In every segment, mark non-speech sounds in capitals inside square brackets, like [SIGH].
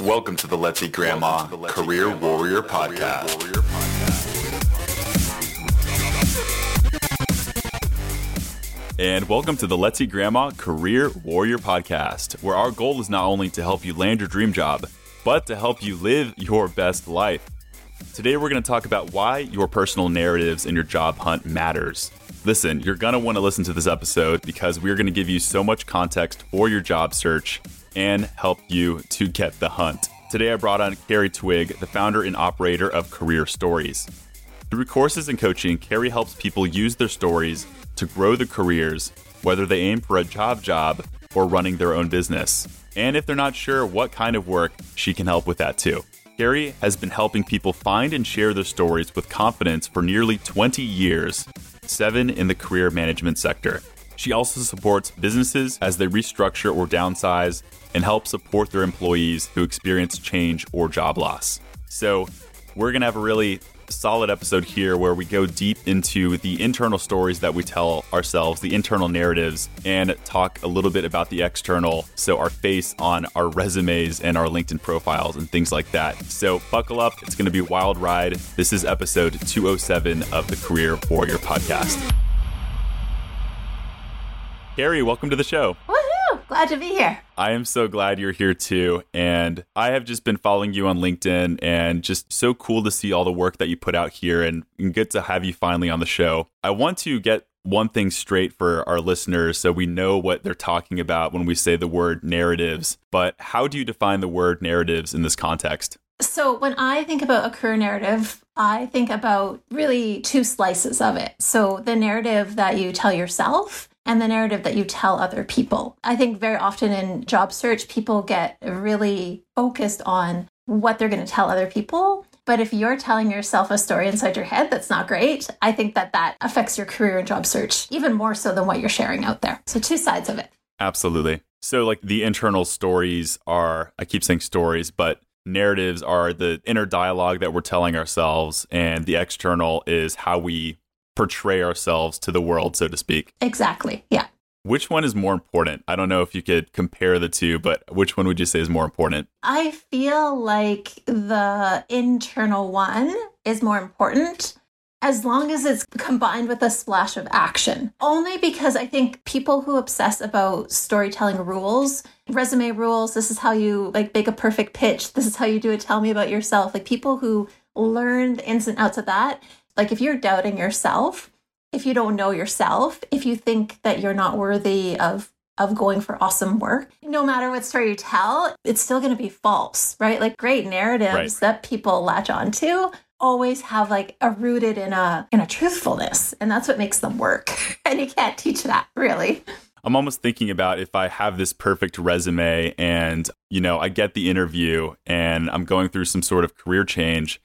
Welcome to the Let's Eat Grandma Career Warrior Podcast. And welcome to the Let's Eat Grandma Career Warrior Podcast, where our goal is not only to help you land your dream job, but to help you live your best life. Today, we're going to talk about why your personal narratives in your job hunt matters. Listen, you're going to want to listen to this episode because we're going to give you so much context for your job search and help you to get the hunt. Today, I brought on Kerri Twigg, the founder and operator of Career Stories. Through courses and coaching, Kerri helps people use their stories to grow their careers, whether they aim for a job job or running their own business. And if they're not sure what kind of work, she can help with that too. Kerri has been helping people find and share their stories with confidence for nearly 20 years, seven in the career management sector. She also supports businesses as they restructure or downsize and help support their employees who experience change or job loss. So, we're going to have a really solid episode here where we go deep into the internal stories that we tell ourselves, the internal narratives, and talk a little bit about the external. So, our face on our resumes and our LinkedIn profiles and things like that. So, buckle up. It's going to be a wild ride. This is episode 207 of the Career Warrior podcast. Kerri, welcome to the show. Woohoo! Glad to be here. I am so glad you're here too. And I have just been following you on LinkedIn and just so cool to see all the work that you put out here and, and good to have you finally on the show. I want to get one thing straight for our listeners so we know what they're talking about when we say the word narratives. But how do you define the word narratives in this context? So, when I think about a career narrative, I think about really two slices of it. So, the narrative that you tell yourself and the narrative that you tell other people. I think very often in job search, people get really focused on what they're going to tell other people. But if you're telling yourself a story inside your head that's not great, I think that that affects your career and job search even more so than what you're sharing out there. So, two sides of it. Absolutely. So, like the internal stories are, I keep saying stories, but narratives are the inner dialogue that we're telling ourselves, and the external is how we portray ourselves to the world, so to speak. Exactly. Yeah. Which one is more important? I don't know if you could compare the two, but which one would you say is more important? I feel like the internal one is more important as long as it's combined with a splash of action. Only because I think people who obsess about storytelling rules, resume rules, this is how you like make a perfect pitch, this is how you do it, tell me about yourself. Like people who learn the ins and outs of that, like if you're doubting yourself, if you don't know yourself, if you think that you're not worthy of of going for awesome work, no matter what story you tell, it's still going to be false, right? Like great narratives Right. that people latch onto always have like a rooted in a in a truthfulness, and that's what makes them work. [LAUGHS] And you can't teach that, really. I'm almost thinking about if I have this perfect resume and, you know, I get the interview and I'm going through some sort of career change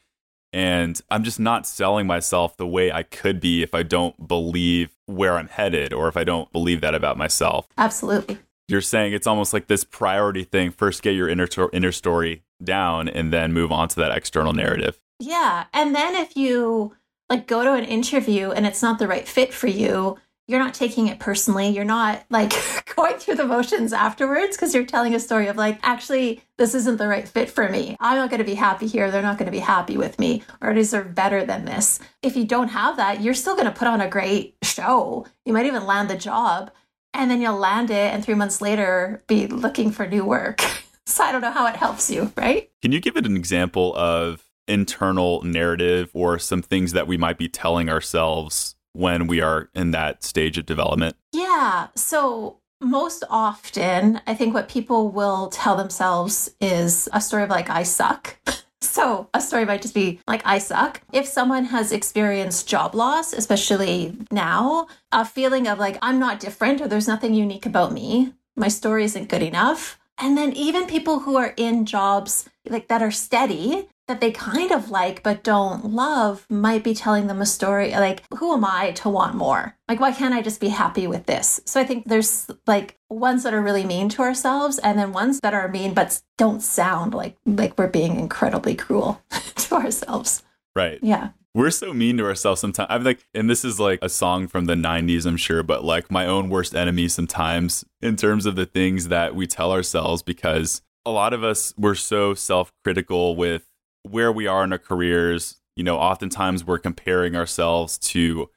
and I'm just not selling myself the way I could be if I don't believe where I'm headed or if I don't believe that about myself. Absolutely. You're saying it's almost like this priority thing. First, get your inner, inner story down and then move on to that external narrative. Yeah. And then if you like go to an interview and it's not the right fit for you, you're not taking it personally. You're not like [LAUGHS] going through the motions afterwards because you're telling a story of like, actually, this isn't the right fit for me. I'm not going to be happy here. They're not going to be happy with me or I deserve better than this. If you don't have that, you're still going to put on a great show. You might even land the job and then you'll land it and three months later be looking for new work. [LAUGHS] so I don't know how it helps you, right? Can you give it an example of internal narrative or some things that we might be telling ourselves when we are in that stage of development? Yeah. So most often, I think what people will tell themselves is a story of like, I suck. [LAUGHS] So a story might just be like, I suck. If someone has experienced job loss, especially now, a feeling of like, I'm not different or there's nothing unique about me, my story isn't good enough. And then even people who are in jobs like that are steady, that they kind of like but don't love might be telling them a story like who am i to want more like why can't i just be happy with this so i think there's like ones that are really mean to ourselves and then ones that are mean but don't sound like like we're being incredibly cruel [LAUGHS] to ourselves Right. yeah We're so mean to ourselves sometimes. I'm like, and this is like a song from the 90s, I'm sure, but like my own worst enemy sometimes in terms of the things that we tell ourselves because a lot of us we're so self-critical with where we are in our careers. You know, oftentimes we're comparing ourselves to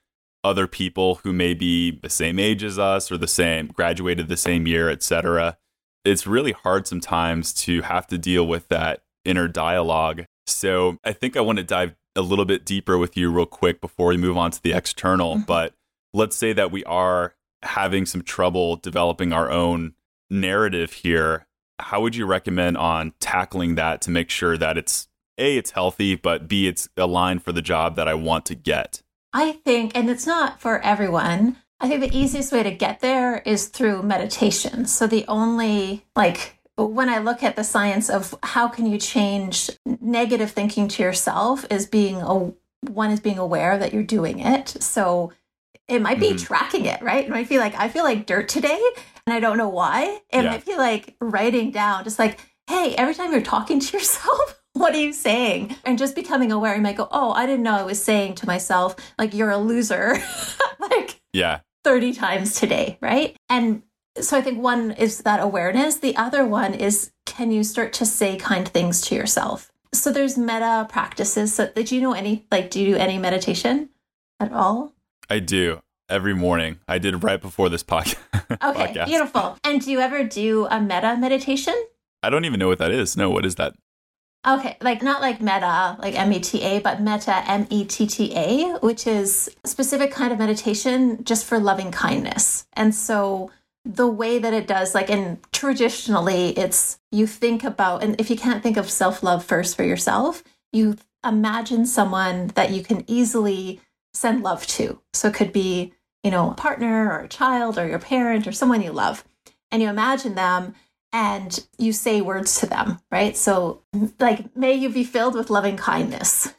other people who may be the same age as us or the same graduated the same year, etc. It's really hard sometimes to have to deal with that inner dialogue. So, I think I want to dive a little bit deeper with you real quick before we move on to the external, mm-hmm. but let's say that we are having some trouble developing our own narrative here. How would you recommend on tackling that to make sure that it's a it's healthy, but b it's aligned for the job that I want to get? I think, and it's not for everyone. I think the easiest way to get there is through meditation. So the only like when I look at the science of how can you change negative thinking to yourself is being a one is being aware that you're doing it. So it might be mm-hmm. tracking it, right? It might feel like I feel like dirt today and I don't know why. It yeah. might be like writing down just like, hey, every time you're talking to yourself, what are you saying? And just becoming aware, you might go, oh, I didn't know I was saying to myself, like, you're a loser. [LAUGHS] like, yeah. 30 times today, right? And so I think one is that awareness. The other one is can you start to say kind things to yourself? So there's metta practices. So did you know any like do you do any meditation at all? I do every morning. I did right before this podcast. [LAUGHS] Okay, podcast. beautiful. And do you ever do a metta meditation? I don't even know what that is. No, what is that? Okay, like not like meta, like M E T A, but metta, M E T T A, which is specific kind of meditation just for loving kindness. And so the way that it does, like, and traditionally, it's you think about, and if you can't think of self love first for yourself, you imagine someone that you can easily send love to. So it could be, you know, a partner or a child or your parent or someone you love. And you imagine them and you say words to them, right? So, like, may you be filled with loving kindness.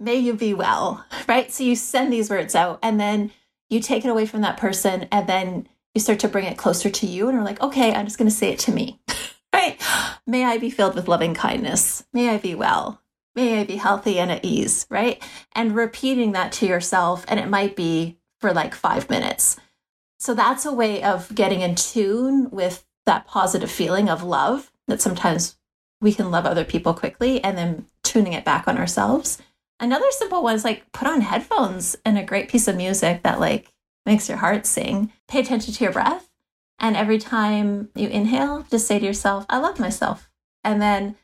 May you be well, right? So you send these words out and then you take it away from that person and then you start to bring it closer to you and are like, okay, I'm just going to say it to me, [LAUGHS] right? May I be filled with loving kindness. May I be well. May I be healthy and at ease, right? And repeating that to yourself. And it might be for like five minutes. So that's a way of getting in tune with that positive feeling of love that sometimes we can love other people quickly and then tuning it back on ourselves. Another simple one is like put on headphones and a great piece of music that like makes your heart sing. Pay attention to your breath. And every time you inhale, just say to yourself, I love myself. And then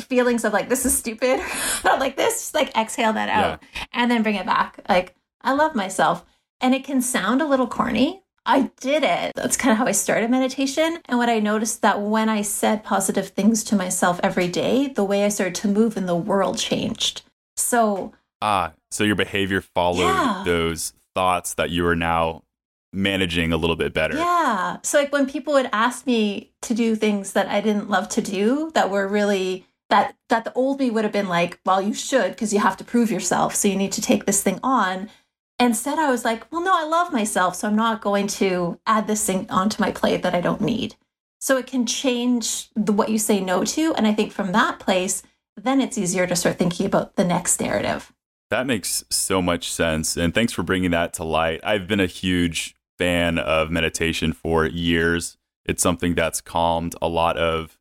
feelings of like, this is stupid, [LAUGHS] not like this, just like exhale that out yeah. and then bring it back. Like, I love myself. And it can sound a little corny. I did it. That's kind of how I started meditation. And what I noticed that when I said positive things to myself every day, the way I started to move in the world changed. So, ah, so your behavior followed yeah. those thoughts that you are now managing a little bit better. Yeah. So like when people would ask me to do things that I didn't love to do that were really that that the old me would have been like, well, you should because you have to prove yourself, so you need to take this thing on. Instead, I was like, well, no, I love myself, so I'm not going to add this thing onto my plate that I don't need. So it can change the what you say no to, and I think from that place, then it's easier to start thinking about the next narrative. That makes so much sense. And thanks for bringing that to light. I've been a huge fan of meditation for years. It's something that's calmed a lot of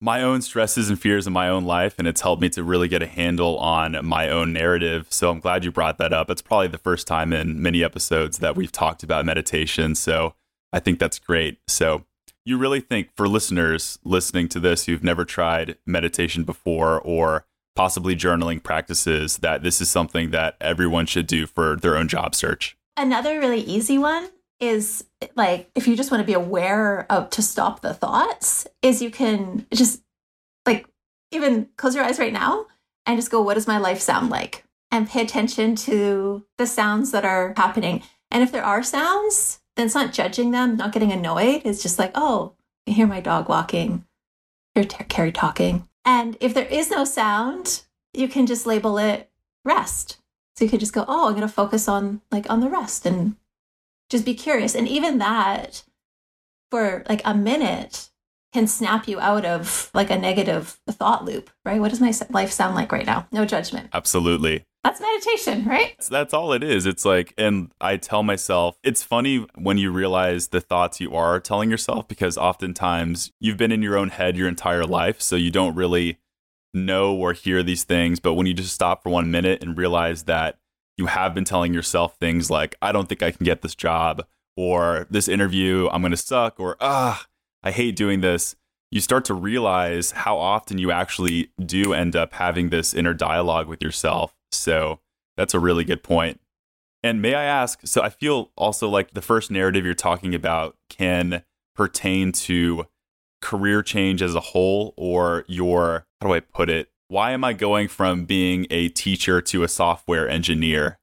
my own stresses and fears in my own life, and it's helped me to really get a handle on my own narrative. So I'm glad you brought that up. It's probably the first time in many episodes that we've talked about meditation. So I think that's great. So you really think for listeners listening to this who've never tried meditation before or possibly journaling practices that this is something that everyone should do for their own job search. Another really easy one is like if you just want to be aware of to stop the thoughts is you can just like even close your eyes right now and just go what does my life sound like? And pay attention to the sounds that are happening. And if there are sounds then it's not judging them not getting annoyed. It's just like oh I hear my dog walking hear Kerri talking. And if there is no sound, you can just label it rest. So you could just go, oh, I'm going to focus on like on the rest and just be curious. And even that for like a minute can snap you out of like a negative thought loop, right? What does my life sound like right now? No judgment. Absolutely. That's meditation, right? That's all it is. It's like, and I tell myself, it's funny when you realize the thoughts you are telling yourself because oftentimes you've been in your own head your entire life. So you don't really know or hear these things. But when you just stop for one minute and realize that you have been telling yourself things like, I don't think I can get this job, or this interview, I'm going to suck, or ah, I hate doing this you start to realize how often you actually do end up having this inner dialogue with yourself. So that's a really good point. And may I ask, so I feel also like the first narrative you're talking about can pertain to career change as a whole or your, how do I put it? Why am I going from being a teacher to a software engineer?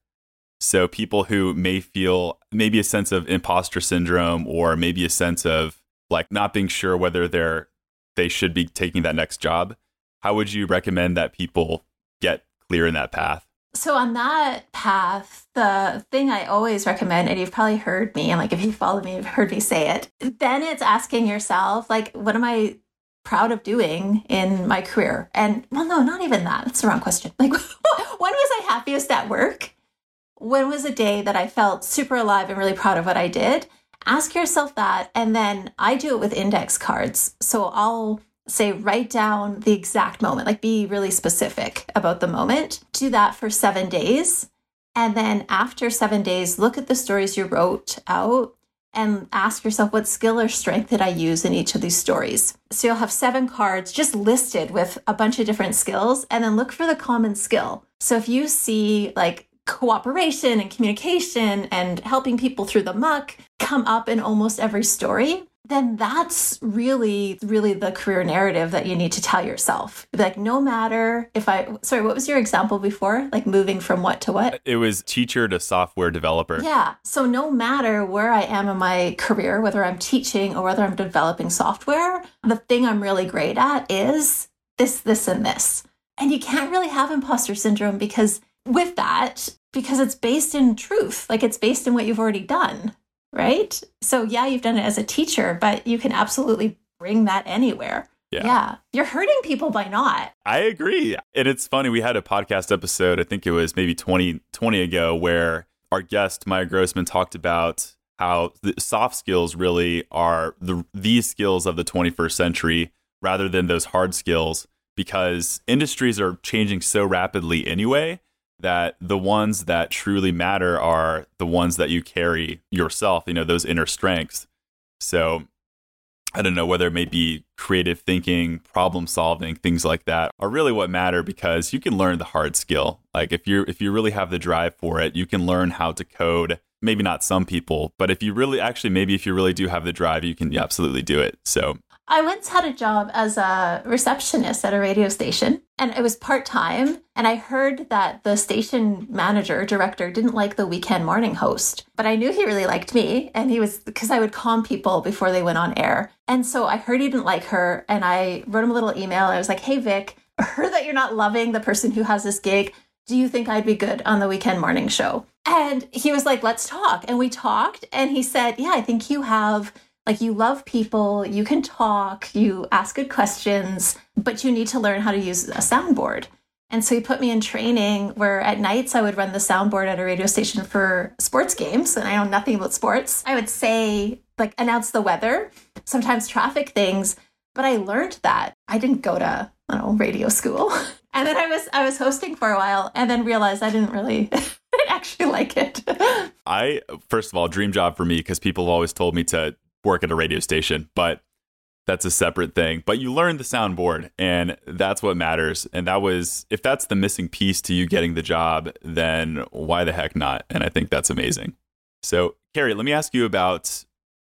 So people who may feel maybe a sense of imposter syndrome or maybe a sense of like not being sure whether they're they should be taking that next job. How would you recommend that people get clear in that path? So on that path, the thing I always recommend, and you've probably heard me, and like if you follow me, you've heard me say it, then it's asking yourself, like, what am I proud of doing in my career? And well, no, not even that. That's the wrong question. [LAUGHS] Like, when was I happiest at work? When was a day that I felt super alive and really proud of what I did? Ask yourself that. And then I do it with index cards. So I'll say write down the exact moment, like be really specific about the moment. Do that for seven days. And then after seven days, look at the stories you wrote out and ask yourself what skill or strength did I use in each of these stories. So you'll have seven cards just listed with a bunch of different skills and then look for the common skill. So if you see like cooperation and communication and helping people through the muck come up in almost every story, then that's really, really the career narrative that you need to tell yourself. Like, no matter if I, sorry, what was your example before? Like moving from what to what? It was teacher to software developer. Yeah. So, no matter where I am in my career, whether I'm teaching or whether I'm developing software, the thing I'm really great at is this, this, and this. And you can't really have imposter syndrome because with that because it's based in truth, like it's based in what you've already done, right? So, yeah, you've done it as a teacher, but you can absolutely bring that anywhere. Yeah. yeah. You're hurting people by not. I agree. And it's funny. We had a podcast episode, I think it was maybe 20, 20 ago, where our guest, Maya Grossman, talked about how the soft skills really are the these skills of the 21st century rather than those hard skills because industries are changing so rapidly anyway that the ones that truly matter are the ones that you carry yourself, you know, those inner strengths. So I don't know whether it may be creative thinking, problem solving, things like that are really what matter because you can learn the hard skill. Like if you if you really have the drive for it, you can learn how to code. Maybe not some people, but if you really actually maybe if you really do have the drive, you can absolutely do it. So I once had a job as a receptionist at a radio station, and it was part time. And I heard that the station manager, director, didn't like the weekend morning host, but I knew he really liked me. And he was because I would calm people before they went on air. And so I heard he didn't like her, and I wrote him a little email. I was like, hey, Vic, I heard that you're not loving the person who has this gig. Do you think I'd be good on the weekend morning show? And he was like, let's talk. And we talked, and he said, yeah, I think you have like you love people, you can talk, you ask good questions, but you need to learn how to use a soundboard. And so he put me in training where at nights I would run the soundboard at a radio station for sports games. And I know nothing about sports. I would say, like, announce the weather, sometimes traffic things. But I learned that. I didn't go to, I don't know, radio school. [LAUGHS] And then I was I was hosting for a while and then realized I didn't really [LAUGHS] actually like it. I first of all, dream job for me because people have always told me to work at a radio station, but that's a separate thing. But you learn the soundboard, and that's what matters. And that was, if that's the missing piece to you getting the job, then why the heck not? And I think that's amazing. So, Kerri, let me ask you about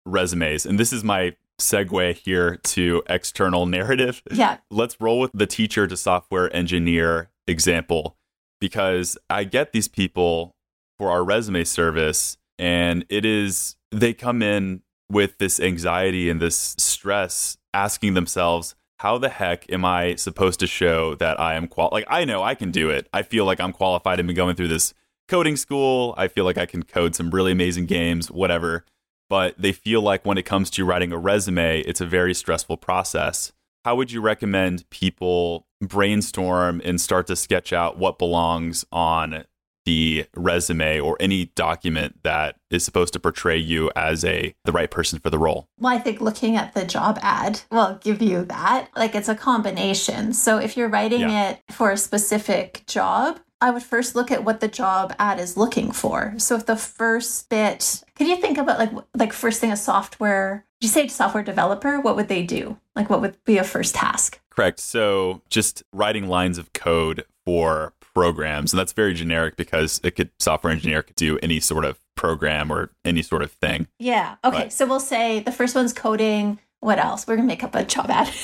resumes. And this is my segue here to external narrative. Yeah. Let's roll with the teacher to software engineer example because I get these people for our resume service, and it is, they come in with this anxiety and this stress asking themselves how the heck am i supposed to show that i am qual like i know i can do it. I feel like i'm qualified i've been going through this coding school. I feel like i can code some really amazing games whatever. But they feel like when it comes to writing a resume it's a very stressful process. How would you recommend people brainstorm and start to sketch out what belongs on the resume or any document that is supposed to portray you as a the right person for the role? Well, I think looking at the job ad will give you that. Like it's a combination. So if you're writing Yeah. it for a specific job, I would first look at what the job ad is looking for. So if the first bit, can you think about like like first thing a software, you say software developer, what would they do? Like what would be a first task? Correct. So just writing lines of code for programs, and that's very generic because it could software engineer could do any sort of program or any sort of thing. Yeah. Okay. Right. So we'll say the first one's coding. What else? We're gonna make up a job ad. [LAUGHS]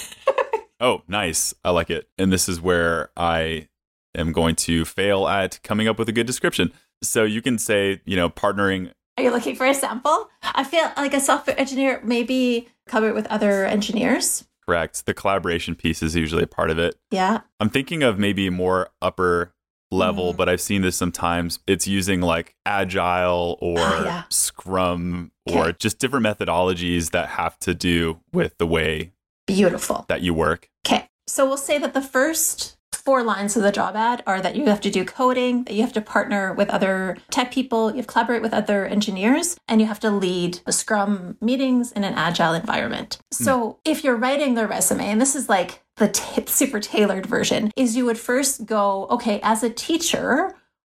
Oh, nice. I like it. And this is where I am going to fail at coming up with a good description. So you can say, you know, partnering. Are you looking for a sample? I feel like a software engineer maybe cover it with other engineers. Correct. The collaboration piece is usually a part of it. Yeah. I'm thinking of maybe more upper level, Mhm. but I've seen this sometimes. It's using like agile or Ah, yeah. scrum or just different methodologies that have to do with the way Beautiful. that you work. Okay. So we'll say that the first four lines of the job ad are that you have to do coding, that you have to partner with other tech people, you have to collaborate with other engineers, and you have to lead the Scrum meetings in an agile environment. Hmm. So if you're writing the resume, and this is like the t- super tailored version, is you would first go, okay, as a teacher,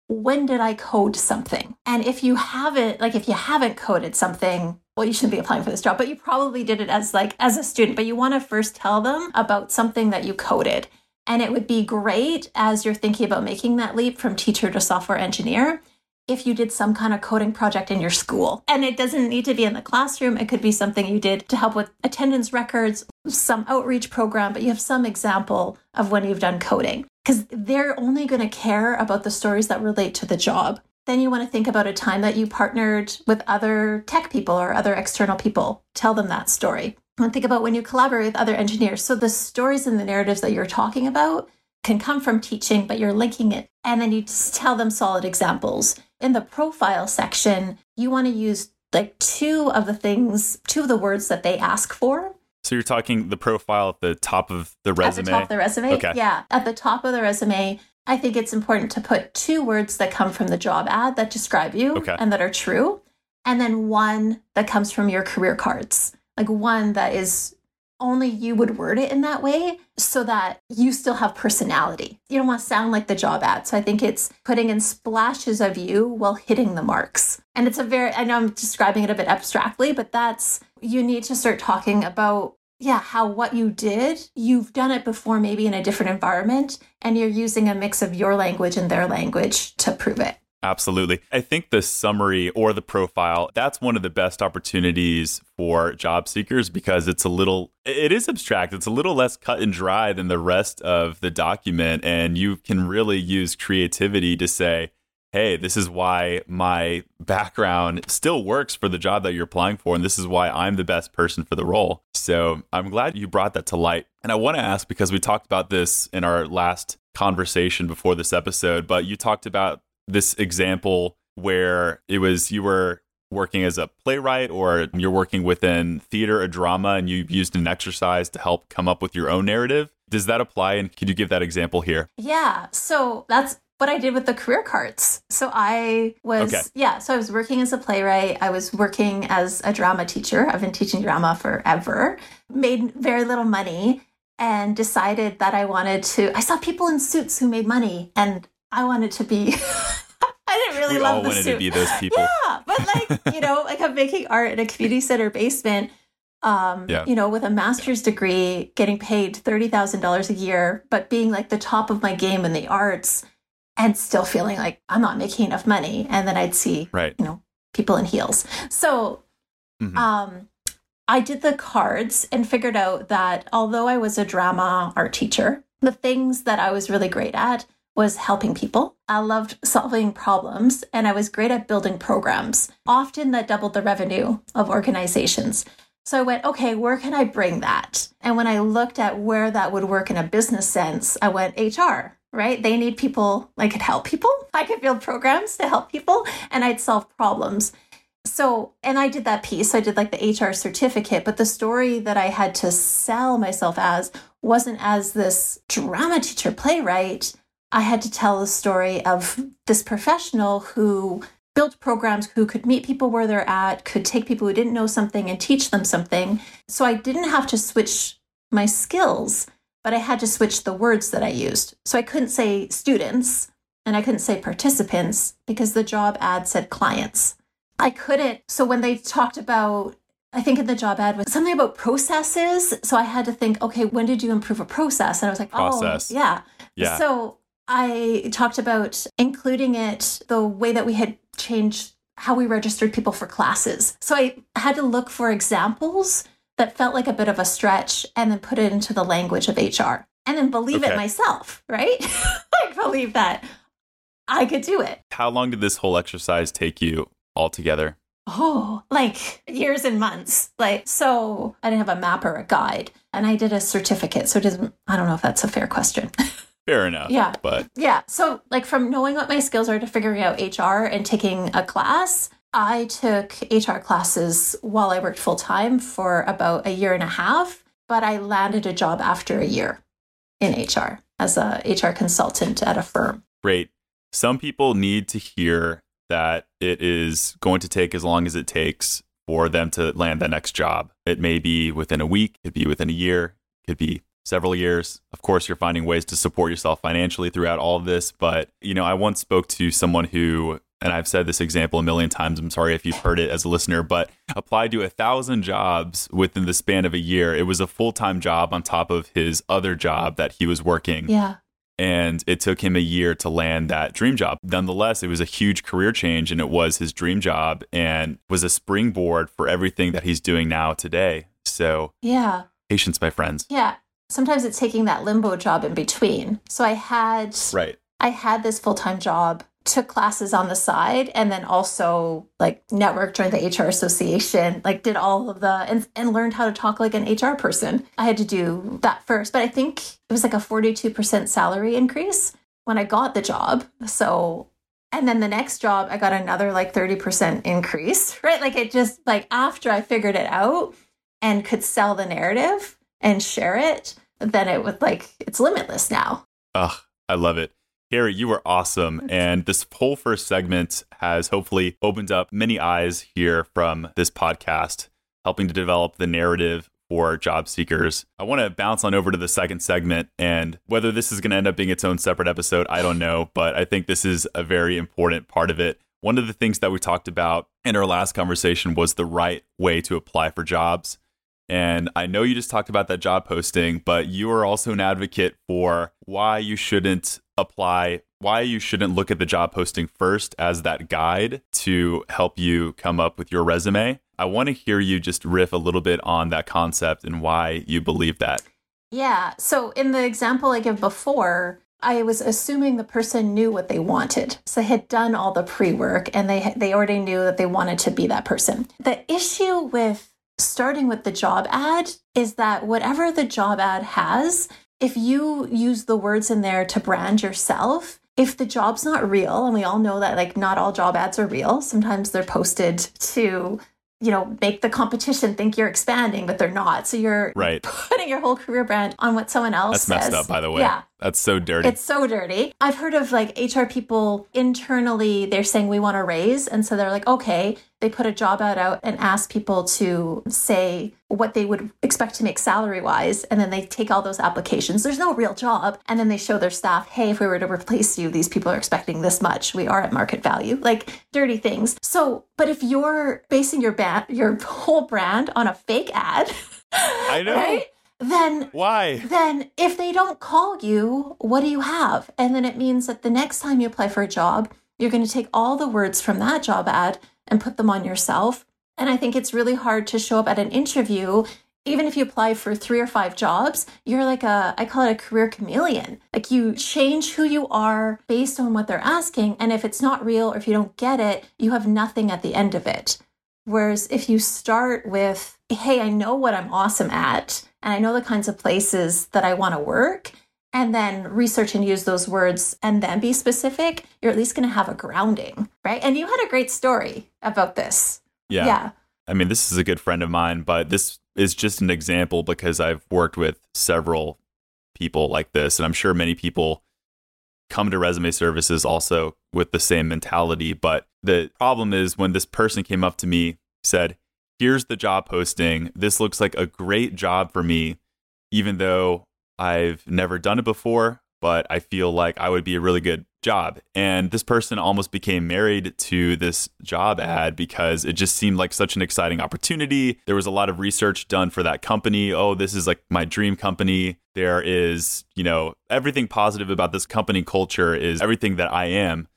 when did I code something? And if you haven't, like if you haven't coded something, well, you shouldn't be applying for this job, but you probably did it as like as a student, but you want to first tell them about something that you coded. And it would be great as you're thinking about making that leap from teacher to software engineer if you did some kind of coding project in your school. And it doesn't need to be in the classroom, it could be something you did to help with attendance records, some outreach program, but you have some example of when you've done coding because they're only going to care about the stories that relate to the job. Then you want to think about a time that you partnered with other tech people or other external people. Tell them that story. And think about when you collaborate with other engineers. So the stories and the narratives that you're talking about can come from teaching, but you're linking it. And then you just tell them solid examples. In the profile section, you want to use like two of the things, two of the words that they ask for. So you're talking the profile at the top of the resume? At the top of the resume? Okay. Yeah. At the top of the resume, I think it's important to put two words that come from the job ad that describe you Okay. and that are true. And then one that comes from your career cards. Like one that is only you would word it in that way so that you still have personality. You don't want to sound like the job ad. So I think it's putting in splashes of you while hitting the marks. And it's a very, I know I'm describing it a bit abstractly, but that's, you need to start talking about yeah, how what you did, you've done it before, maybe in a different environment, and you're using a mix of your language and their language to prove it. Absolutely. I think the summary or the profile, that's one of the best opportunities for job seekers because it's a little, it is abstract. It's a little less cut and dry than the rest of the document. And you can really use creativity to say, hey, this is why my background still works for the job that you're applying for. And this is why I'm the best person for the role. So I'm glad you brought that to light. And I want to ask because we talked about this in our last conversation before this episode, but you talked about this example where it was you were working as a playwright or you're working within theater or drama and you used an exercise to help come up with your own narrative. Does that apply? And could you give that example here? Yeah, so that's what I did with the career cards. So I was, Okay. yeah, so I was working as a playwright. I was working as a drama teacher. I've been teaching drama forever, made very little money, and decided that I wanted to. I saw people in suits who made money, and I wanted to be. [LAUGHS] I didn't really we love all the wanted suit. to be those [LAUGHS] people. Yeah, but like, you know, like I'm making art in a community center basement, um, Yeah. you know, with a master's degree, getting paid $30,000 a year, but being like the top of my game in the arts and still feeling like I'm not making enough money. And then I'd see, Right. you know, people in heels. So, Mhm. um, I did the cards and figured out that although I was a drama art teacher, the things that I was really great at was helping people. I loved solving problems and I was great at building programs, often that doubled the revenue of organizations. So I went, okay, where can I bring that? And when I looked at where that would work in a business sense, I went HR, right? They need people, I could help people. I could build programs to help people and I'd solve problems. So, and I did that piece. I did like the HR certificate, but the story that I had to sell myself as wasn't as this drama teacher playwright. I had to tell the story of this professional who built programs who could meet people where they're at, could take people who didn't know something and teach them something. So I didn't have to switch my skills, but I had to switch the words that I used. So I couldn't say students and I couldn't say participants because the job ad said clients. I couldn't. So when they talked about, I think in the job ad was something about processes. So I had to think, okay, when did you improve a process? And I was like, oh, Process. oh, yeah. Yeah. So I talked about including it the way that we had changed how we registered people for classes. So I had to look for examples that felt like a bit of a stretch and then put it into the language of HR and then believe Okay. it myself, right? [LAUGHS] like believe that I could do it. How long did this whole exercise take you altogether? Oh, like years and months. Like, so I didn't have a map or a guide and I did a certificate. So it doesn't, I don't know if that's a fair question. [LAUGHS] Fair enough. Yeah. But Yeah. So, like, from knowing what my skills are to figuring out HR and taking a class, I took HR classes while I worked full time for about a year and a half, but I landed a job after a year in HR as a HR consultant at a firm. great. Some people need to hear that it is going to take as long as it takes for them to land that next job. It may be within a week, it could be within a year, it could be several years. Of course, you're finding ways to support yourself financially throughout all of this, but you know, I once spoke to someone who and I've said this example a million times. I'm sorry if you've heard it as a listener, but applied to a thousand jobs within the span of a year. It was a full time job on top of his other job that he was working Yeah. and it took him a year to land that dream job. Nonetheless, it was a huge career change and it was his dream job and was a springboard for everything that he's doing now today. So, Yeah. patience, my friends. Yeah. Sometimes it's taking that limbo job in between. So I had Right. I had this full time job, took classes on the side, and then also like networked, joined the HR association, like did all of the and, and learned how to talk like an HR person. I had to do that first, but I think it was like a 42% salary increase when I got the job. So, and then the next job, I got another like 30% increase, [LAUGHS] right? Like it just like after I figured it out and could sell the narrative and share it, then it would like it's limitless now. Ugh, I love it. Harry, you were awesome. [LAUGHS] And this whole first segment has hopefully opened up many eyes here from this podcast, helping to develop the narrative for job seekers. I want to bounce on over to the second segment. And whether this is going to end up being its own separate episode, I don't know. But I think this is a very important part of it. One of the things that we talked about in our last conversation was the right way to apply for jobs. And I know you just talked about that job posting, but you are also an advocate for why you shouldn't apply, why you shouldn't look at the job posting first as that guide to help you come up with your resume. I want to hear you just riff a little bit on that concept and why you believe that. Yeah. So in the example I give before, I was assuming the person knew what they wanted. So they had done all the pre-work and they they already knew that they wanted to be that person. The issue with starting with the job ad is that whatever the job ad has, if you use the words in there to brand yourself, if the job's not real, and we all know that like not all job ads are real, sometimes they're posted to you know, make the competition think you're expanding, but they're not. So you're Right. [LAUGHS] putting your whole career brand on what someone else That's messed says. up, by the way. Yeah. That's so dirty. It's so dirty. I've heard of like HR people internally, they're saying we want a raise. And so they're like, okay, they put a job ad out and ask people to say what they would expect to make salary wise. And then they take all those applications. There's no real job. And then they show their staff, hey, if we were to replace you, these people are expecting this much. We are at market value, like dirty things. So, but if you're basing your, ba- your [LAUGHS] whole brand on a fake ad, I know. right? Then why? then if they don't call you, what do you have? And then it means that the next time you apply for a job, you're going to take all the words from that job ad and put them on yourself. And I think it's really hard to show up at an interview. Even if you apply for three or five jobs, you're like a, I call it a career chameleon. Like you change who you are based on what they're asking. And if it's not real or if you don't get it, you have nothing at the end of it. Whereas if you start with, hey, I know what I'm awesome at, and I know the kinds of places that I want to work, and then research and use those words and then be specific, you're at least going to have a grounding, right? And you had a great story about this. Yeah. Yeah. I mean, this is a good friend of mine, but this is just an example because I've worked with several people like this. And I'm sure many people come to resume services also with the same mentality. But the problem is when this person came up to me, said, Here's the job posting. This looks like a great job for me, even though I've never done it before, but I feel like I would be a really good job. And this person almost became married to this job ad because it just seemed like such an exciting opportunity. There was a lot of research done for that company. Oh, this is like my dream company. There is, you know, everything positive about this company culture is everything that I am.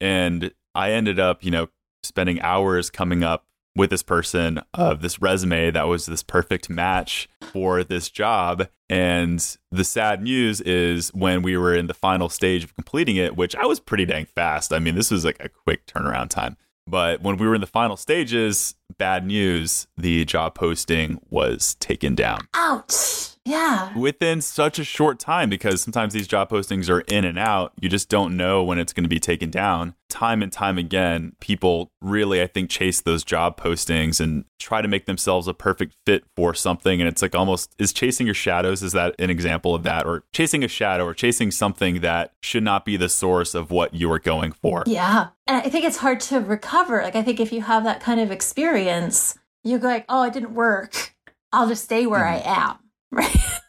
And I ended up, you know, spending hours coming up with this person of this resume that was this perfect match for this job. And the sad news is when we were in the final stage of completing it, which I was pretty dang fast. I mean, this was like a quick turnaround time. But when we were in the final stages, bad news, the job posting was taken down. Ouch. Yeah. Within such a short time, because sometimes these job postings are in and out, you just don't know when it's going to be taken down. Time and time again, people really, I think, chase those job postings and try to make themselves a perfect fit for something. And it's like almost is chasing your shadows, is that an example of that? Or chasing a shadow or chasing something that should not be the source of what you are going for. Yeah. And I think it's hard to recover. Like, I think if you have that kind of experience, you go like, oh, it didn't work. I'll just stay where mm. I am [LAUGHS] right?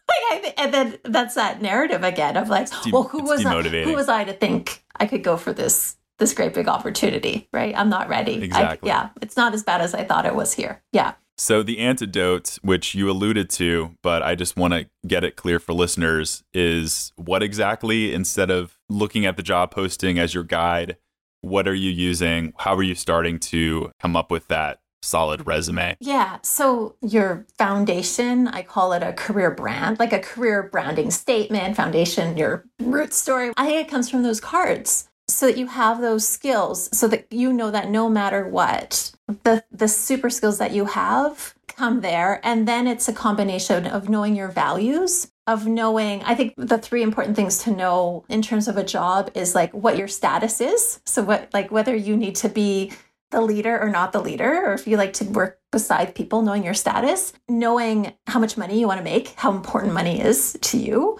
like and then that's that narrative again of like, de- well, who was I, who was I to think I could go for this this great big opportunity, right? I'm not ready. Exactly. I, yeah, it's not as bad as I thought it was here. Yeah. So the antidote, which you alluded to, but I just want to get it clear for listeners, is what exactly instead of looking at the job posting as your guide, what are you using? How are you starting to come up with that solid resume? Yeah. So your foundation, I call it a career brand, like a career branding statement, foundation, your root story. I think it comes from those cards so that you have those skills so that you know that no matter what the the super skills that you have come there and then it's a combination of knowing your values of knowing i think the three important things to know in terms of a job is like what your status is so what like whether you need to be the leader or not the leader, or if you like to work beside people, knowing your status, knowing how much money you want to make, how important money is to you,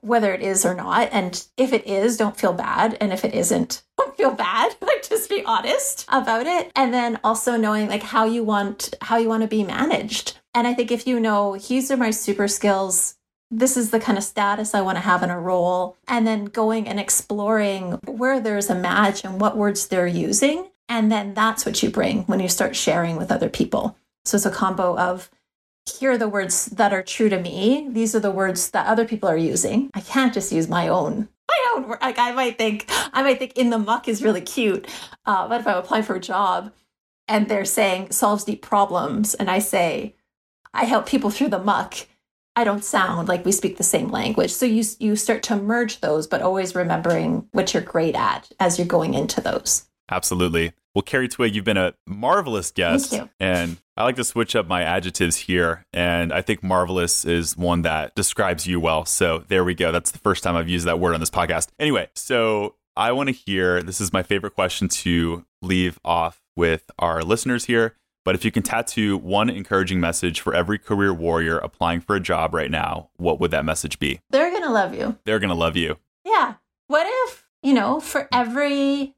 whether it is or not. And if it is, don't feel bad. And if it isn't, [LAUGHS] don't feel bad. [LAUGHS] like just be honest about it. And then also knowing like how you want how you want to be managed. And I think if you know these are my super skills, this is the kind of status I want to have in a role, and then going and exploring where there's a match and what words they're using and then that's what you bring when you start sharing with other people. So it's a combo of here are the words that are true to me. These are the words that other people are using. I can't just use my own. My own. Like I might think, I might think in the muck is really cute. Uh, but if I apply for a job and they're saying solves deep problems, and I say, I help people through the muck, I don't sound like we speak the same language. So you you start to merge those, but always remembering what you're great at as you're going into those. Absolutely. Well, Kerri Twigg, you've been a marvelous guest. And I like to switch up my adjectives here. And I think marvelous is one that describes you well. So there we go. That's the first time I've used that word on this podcast. Anyway, so I want to hear this is my favorite question to leave off with our listeners here. But if you can tattoo one encouraging message for every career warrior applying for a job right now, what would that message be? They're going to love you. They're going to love you. Yeah. What if, you know, for every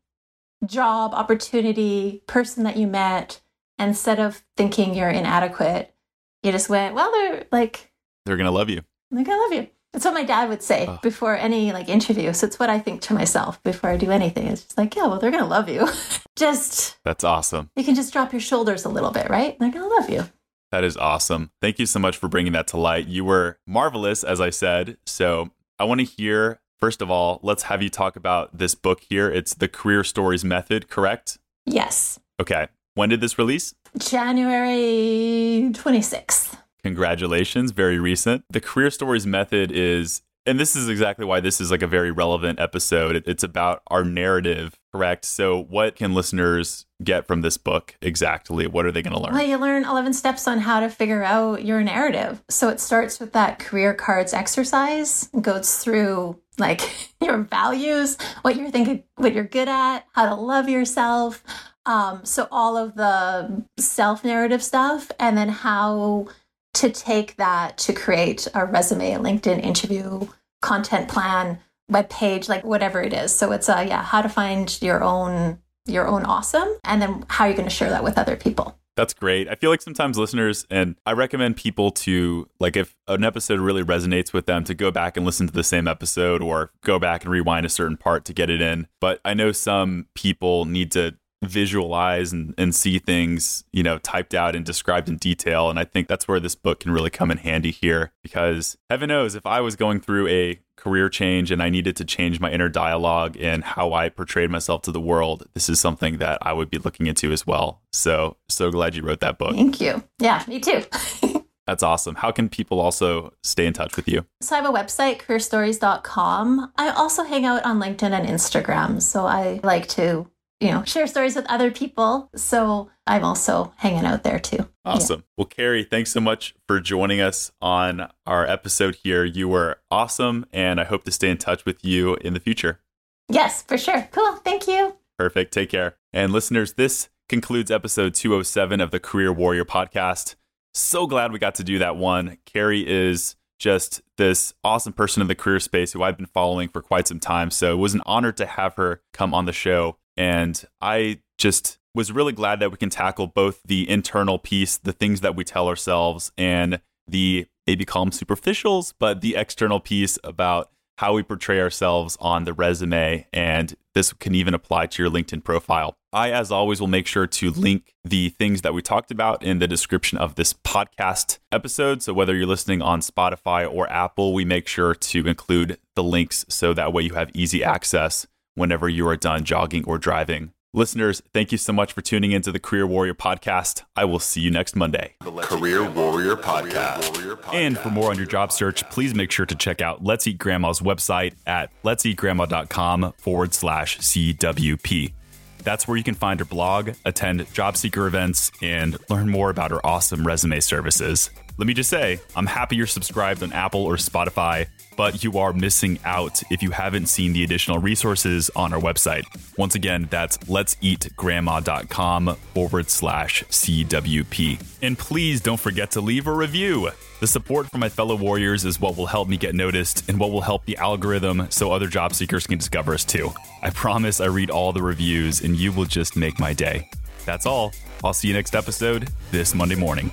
job, opportunity, person that you met, instead of thinking you're inadequate, you just went, well, they're like, they're going to love you. They're going to love you. That's what my dad would say oh. before any like interview. So it's what I think to myself before I do anything. It's just like, yeah, well, they're going to love you. [LAUGHS] just. That's awesome. You can just drop your shoulders a little bit, right? They're going to love you. That is awesome. Thank you so much for bringing that to light. You were marvelous, as I said. So I want to hear First of all, let's have you talk about this book here. It's The Career Stories Method, correct? Yes. Okay. When did this release? January 26th. Congratulations, very recent. The Career Stories Method is and this is exactly why this is like a very relevant episode. It's about our narrative, correct? So, what can listeners get from this book exactly? What are they going to learn? Well, you learn 11 steps on how to figure out your narrative. So, it starts with that career cards exercise, goes through like [LAUGHS] your values, what you're thinking, what you're good at, how to love yourself. Um, so, all of the self narrative stuff, and then how to take that to create a resume, LinkedIn interview content plan, web page, like whatever it is. So it's a yeah, how to find your own your own awesome and then how you're going to share that with other people. That's great. I feel like sometimes listeners, and I recommend people to, like, if an episode really resonates with them, to go back and listen to the same episode or go back and rewind a certain part to get it in. But I know some people need to visualize and, and see things, you know, typed out and described in detail. And I think that's where this book can really come in handy here because heaven knows if I was going through a career change and I needed to change my inner dialogue and how I portrayed myself to the world, this is something that I would be looking into as well. So, so glad you wrote that book. Thank you. Yeah, me too. [LAUGHS] That's awesome. How can people also stay in touch with you? So I have a website, careerstories.com. I also hang out on LinkedIn and Instagram. So I like to you know, share stories with other people. So I'm also hanging out there too. Awesome. Yeah. Well, Kerri, thanks so much for joining us on our episode here. You were awesome, and I hope to stay in touch with you in the future. Yes, for sure. Cool. Thank you. Perfect. Take care. And listeners, this concludes episode 207 of the Career Warrior podcast. So glad we got to do that one. Kerri is just this awesome person in the career space who I've been following for quite some time. So it was an honor to have her come on the show. And I just was really glad that we can tackle both the internal piece, the things that we tell ourselves, and the maybe call them superficials, but the external piece about how we portray ourselves on the resume. And this can even apply to your LinkedIn profile. I, as always, will make sure to link the things that we talked about in the description of this podcast episode. So, whether you're listening on Spotify or Apple, we make sure to include the links so that way you have easy access whenever you are done jogging or driving. Listeners, thank you so much for tuning into the Career Warrior Podcast. I will see you next Monday. Career Warrior Podcast. And for more on your job search, please make sure to check out Let's Eat Grandma's website at let'seatgrandma.com forward slash CWP. That's where you can find her blog, attend job seeker events, and learn more about her awesome resume services. Let me just say, I'm happy you're subscribed on Apple or Spotify but you are missing out if you haven't seen the additional resources on our website. Once again, that's let'seatgrandma.com forward slash CWP. And please don't forget to leave a review. The support from my fellow warriors is what will help me get noticed and what will help the algorithm so other job seekers can discover us too. I promise I read all the reviews and you will just make my day. That's all. I'll see you next episode this Monday morning.